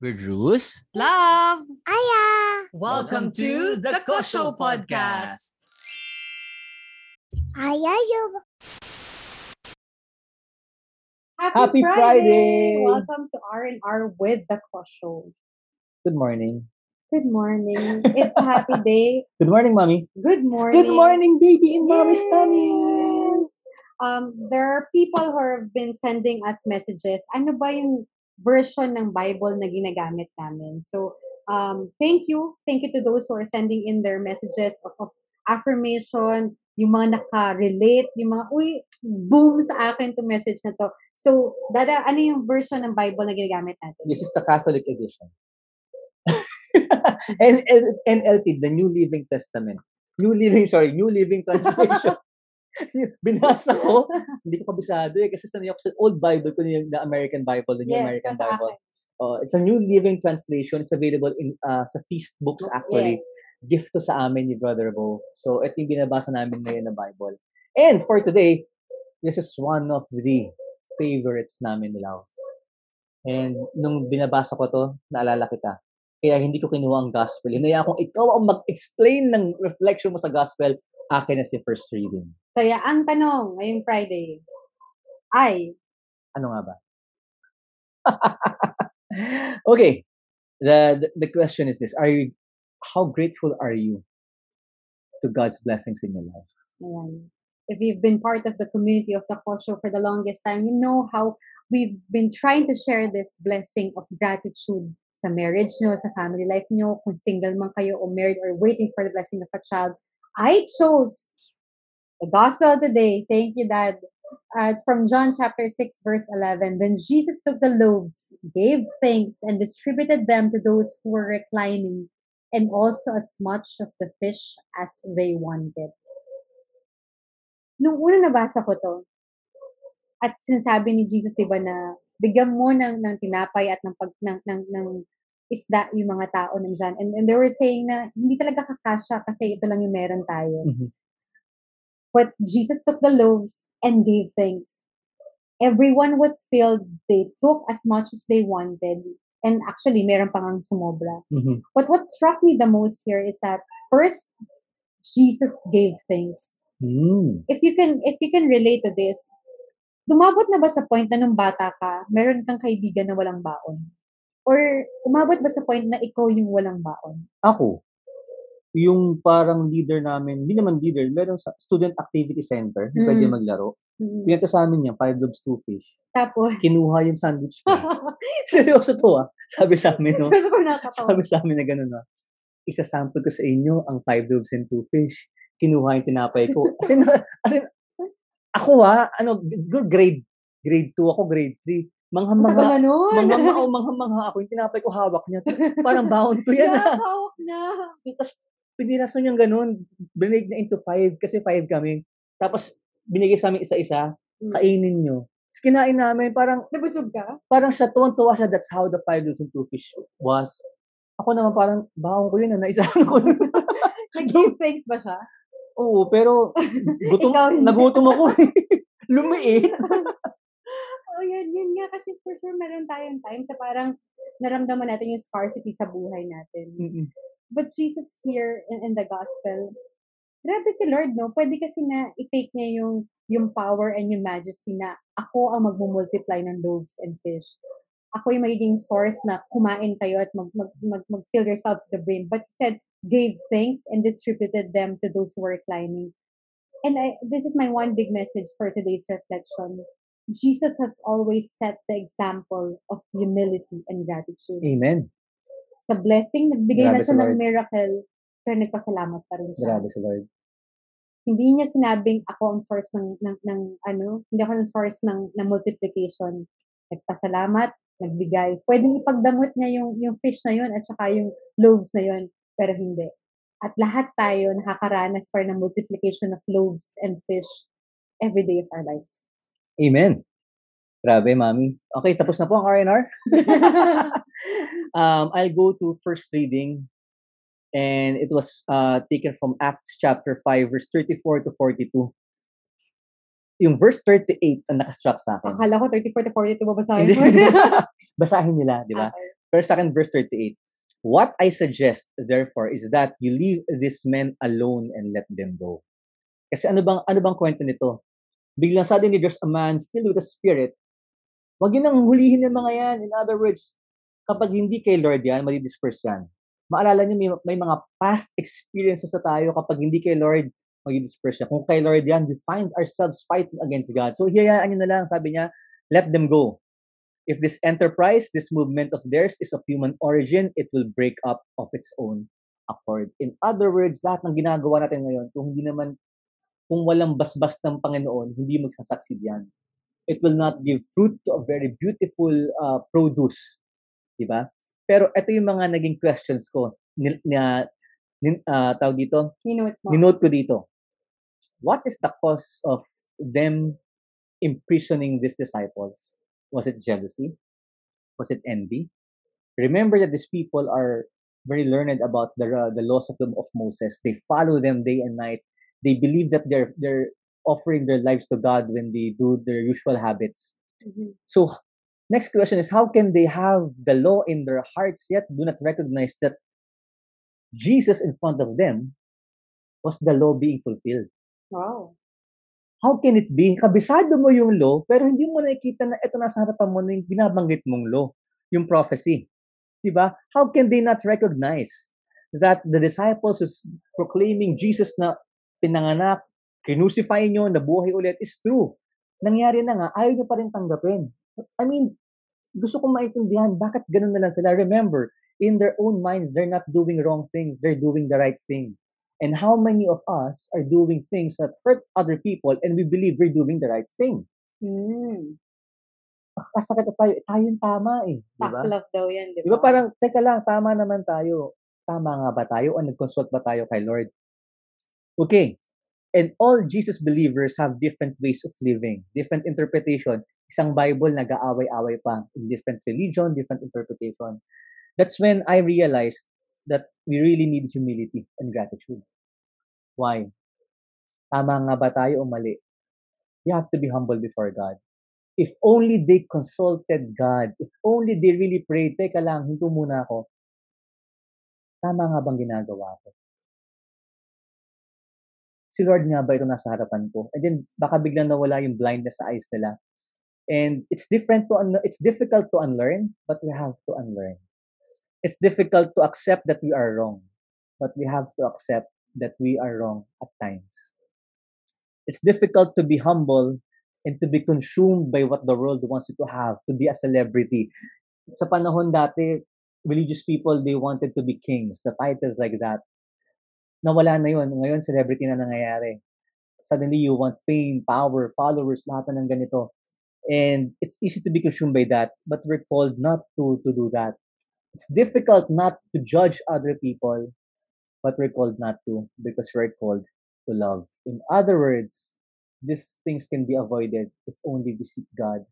We're Drews. Love! Aya! Welcome to the Kosho Podcast. Aya, you... Happy Friday! Welcome to R&R with the Kosho. Good morning. Good morning. It's a happy day. Good morning, mommy. Good morning. Good morning, baby in mommy's tummy. Um, there are people who have been sending us messages. Ano ba yung version ng Bible na ginagamit namin? So, um, thank you. Thank you to those who are sending in their messages of, of affirmation, yung mga naka-relate, yung mga, uy, boom sa akin to message na to. So, dada, ano yung version ng Bible na ginagamit natin? This is the Catholic edition. N- N- NLT, the New Living Testament. New Living, sorry, New Living Translation. Binasa ko, hindi ko kabisado eh, kasi sanay ako sa old Bible ko, yung the American Bible, the New Yes, American Bible. akin. Oh, it's a New Living Translation. It's available in uh, sa Feast Books actually. Yes. gift to sa amin ni Brother Bo. So, ito yung binabasa namin ngayon na Bible. And for today, this is one of the favorites namin ni Love. And nung binabasa ko to, naalala kita. Kaya hindi ko kinuha ang gospel. Hinaya akong ikaw ang mag-explain ng reflection mo sa gospel, akin na si first reading. Kaya ang tanong ngayong Friday ay, Ano nga ba? okay. The, the the question is this. Are you how grateful are you to God's blessings in your life? ayan, if you've been part of the community of the Kosho for the longest time, you know how we've been trying to share this blessing of gratitude sa marriage nyo, sa family life nyo, kung single man kayo or married or waiting for the blessing of a child. I chose the gospel today. Thank you, Dad. Uh, it's from John chapter 6, verse 11. Then Jesus took the loaves, gave thanks, and distributed them to those who were reclining, and also as much of the fish as they wanted. Nung una nabasa ko to, at sinasabi ni Jesus, di ba, na bigyan mo ng, ng tinapay at ng, pag, ng, ng, ng isda yung mga tao nandyan. And, and they were saying na hindi talaga kakasya kasi ito lang yung meron tayo. Mhm. But Jesus took the loaves and gave thanks. Everyone was filled. They took as much as they wanted. And actually, meron pang ang sumobra. Mhm. But what struck me the most here is that first, Jesus gave thanks. Mm. If you can, if you can relate to this, dumabot na ba sa point na nung bata ka, meron kang kaibigan na walang baon? Or umabot ba sa point na ikaw yung walang baon? Ako, yung parang leader namin, hindi naman leader, meron sa student activity center, mm. pwede maglaro. Mm. Pinito sa amin yan, five loaves, two fish. Tapos, Kinuha yung sandwich ko. Seryoso to ah. Sabi sa amin, no? Sabi sa amin na gano'n, no? Isa-sample ko sa inyo ang five loaves and two fish. Kinuha yung tinapay ko. As in, as in ako ah, ano, grade, grade 2 ako, grade 3. Ang tagal Mangha-mangha, na nun. mangha oh, mangha-mangha ako. Yung tinapay ko, hawak niya. Parang baon ko yan Yeah, ah. hawak na. Tapos, piniraso niyang ganun. Binigay na into five kasi five kami. Tapos, binigay sa amin isa-isa. Mm. Kainin nyo. Tapos, kinain namin. Parang, Nabusog ka? parang siya, tuwang-tuwa siya. That's how the five and two fish was. Ako naman parang, baon ko yun. ah, Naisahan ko. Nag-give thanks ba siya? Oo, pero gutom, nagutom ako. Lumiit. Oh, yun, yun nga kasi for sure meron tayong times sa parang naramdaman natin yung scarcity sa buhay natin. Mm-mm. But Jesus here in, in the gospel, grabe si Lord, no? Pwede kasi na i-take niya yung, yung power and yung majesty na ako ang magmumultiply ng loaves and fish. Ako yung magiging source na kumain kayo at mag, mag, mag, mag-fill yourselves the brim. But he said, gave thanks and distributed them to those who were reclining. And I, this is my one big message for today's reflection. Jesus has always set the example of humility and gratitude Amen. Sa blessing, nagbigay Grabe na siya si ng miracle, pero nagpasalamat pa rin siya. Grabe si Lord. Hindi niya sinabing ako ang source ng, ng, ng ano, hindi ako ang source ng, ng multiplication. Nagpasalamat, nagbigay. Pwedeng ipagdamot niya yung, yung fish na yun at saka yung loaves na yun, pero hindi. At lahat tayo nakakaranas rin ng multiplication of loaves and fish every day of our lives. Amen. Grabe, mami. Okay, tapos na po ang R&R. um, I'll go to first reading. And it was uh, taken from Acts chapter 5, verse 34 to 42. Yung verse 38 ang nakastruck sa akin. Akala ko 34 to 42 babasahin mo. Basahin nila, di ba? Okay. Pero sa akin, verse 38, What I suggest, therefore, is that you leave these men alone and let them go. Kasi ano bang, ano bang kwento nito? Biglang suddenly there's a man filled with the Spirit. Huwag yun ang hulihin ng mga yan. In other words, kapag hindi kay Lord yan, madidisperse yan. Maalala nyo, may, may mga past experiences na tayo kapag hindi kay Lord, magdi-disperse siya. Kung kay Lord yan, we find ourselves fighting against God. So, hiyayaan nyo na lang, sabi niya, let them go. If this enterprise, this movement of theirs is of human origin, it will break up of its own accord. In other words, lahat ng ginagawa natin ngayon, kung hindi naman, kung walang basbas ng Panginoon, hindi magsasucceed yan. It will not give fruit to a very beautiful uh, produce. Diba? Pero ito yung mga naging questions ko ni, na, ni, uh, tawag dito, Ninote mo. ninote ko dito. What is the cause of them imprisoning these disciples? Was it jealousy? Was it envy? Remember that these people are very learned about the uh, the laws of the, of Moses. They follow them day and night. They believe that they're they're offering their lives to God when they do their usual habits. Mhm. So, next question is how can they have the law in their hearts yet do not recognize that Jesus in front of them was the law being fulfilled? Wow. How can it be? Kabisado mo yung law, pero hindi mo nakikita na ito nasa harapan mo na yung binabanggit mong law, yung prophecy. Diba? How can they not recognize that the disciples is proclaiming Jesus na pinanganak, kinusify nyo, nabuhay ulit, is true. Nangyari na nga, ayaw nyo pa rin tanggapin. I mean, gusto kong maintindihan, bakit ganun na lang sila? Remember, in their own minds, they're not doing wrong things, they're doing the right thing. And how many of us are doing things that hurt other people and we believe we're doing the right thing? Mm. Kasakit na tayo, tayo yung tama eh. Di ba? Tough love daw yan, di ba parang, teka lang, tama naman tayo. Tama nga ba tayo o nag-consult ba tayo kay Lord? Okay. And all Jesus believers have different ways of living, different interpretation. Isang Bible nag-aaway-away pa in different religion, different interpretation. That's when I realized that we really need humility and gratitude. Why? Tama nga ba tayo o mali? You have to be humble before God. If only they consulted God, if only they really prayed, teka lang, hinto muna ako. Tama nga bang ginagawa ko? Si Lord nga ba ito nasa harapan ko? And then, baka biglang nawala yung blindness sa eyes nila. And it's different to, un- it's difficult to unlearn, but we have to unlearn. It's difficult to accept that we are wrong, but we have to accept that we are wrong at times. It's difficult to be humble and to be consumed by what the world wants you to have, to be a celebrity. Sa panahon dati, religious people, they wanted to be kings, the titles like that. Nawala na yun. Ngayon, celebrity na nangyayari. Suddenly, you want fame, power, followers, lahat na ng ganito. And it's easy to be consumed by that, but we're called not to, to do that. It's difficult not to judge other people, but we're called not to because we're called to love. In other words, these things can be avoided if only we seek God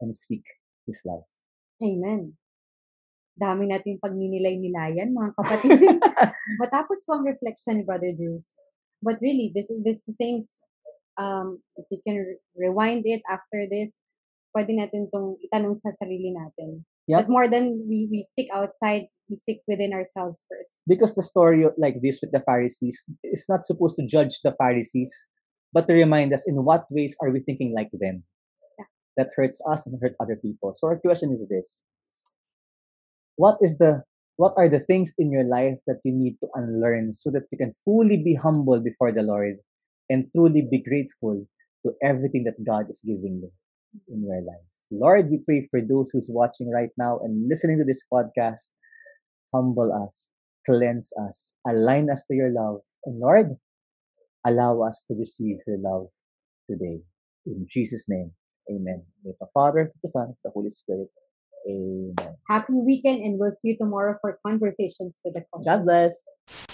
and seek His love. Amen. Dami natin pagninilay-nilayan, mga kapatid. Matapos po ang reflection ni Brother Drews. But really, this this things, um, if we can rewind it after this, pwede natin itong itanong sa sarili natin. Yep. But more than we, we seek outside, we seek within ourselves first. Because the story like this with the Pharisees is not supposed to judge the Pharisees, but to remind us in what ways are we thinking like them Yeah. that hurts us and hurt other people. So our question is this: What is the what are the things in your life that you need to unlearn so that you can fully be humble before the Lord and truly be grateful to everything that God is giving you in your life? Lord, we pray for those who's watching right now and listening to this podcast. Humble us, cleanse us, align us to your love. And Lord, allow us to receive your love today. In Jesus' name, amen. May the Father, the Son, the Holy Spirit. Amen. Happy weekend and we'll see you tomorrow for conversations with the Kosho. God bless.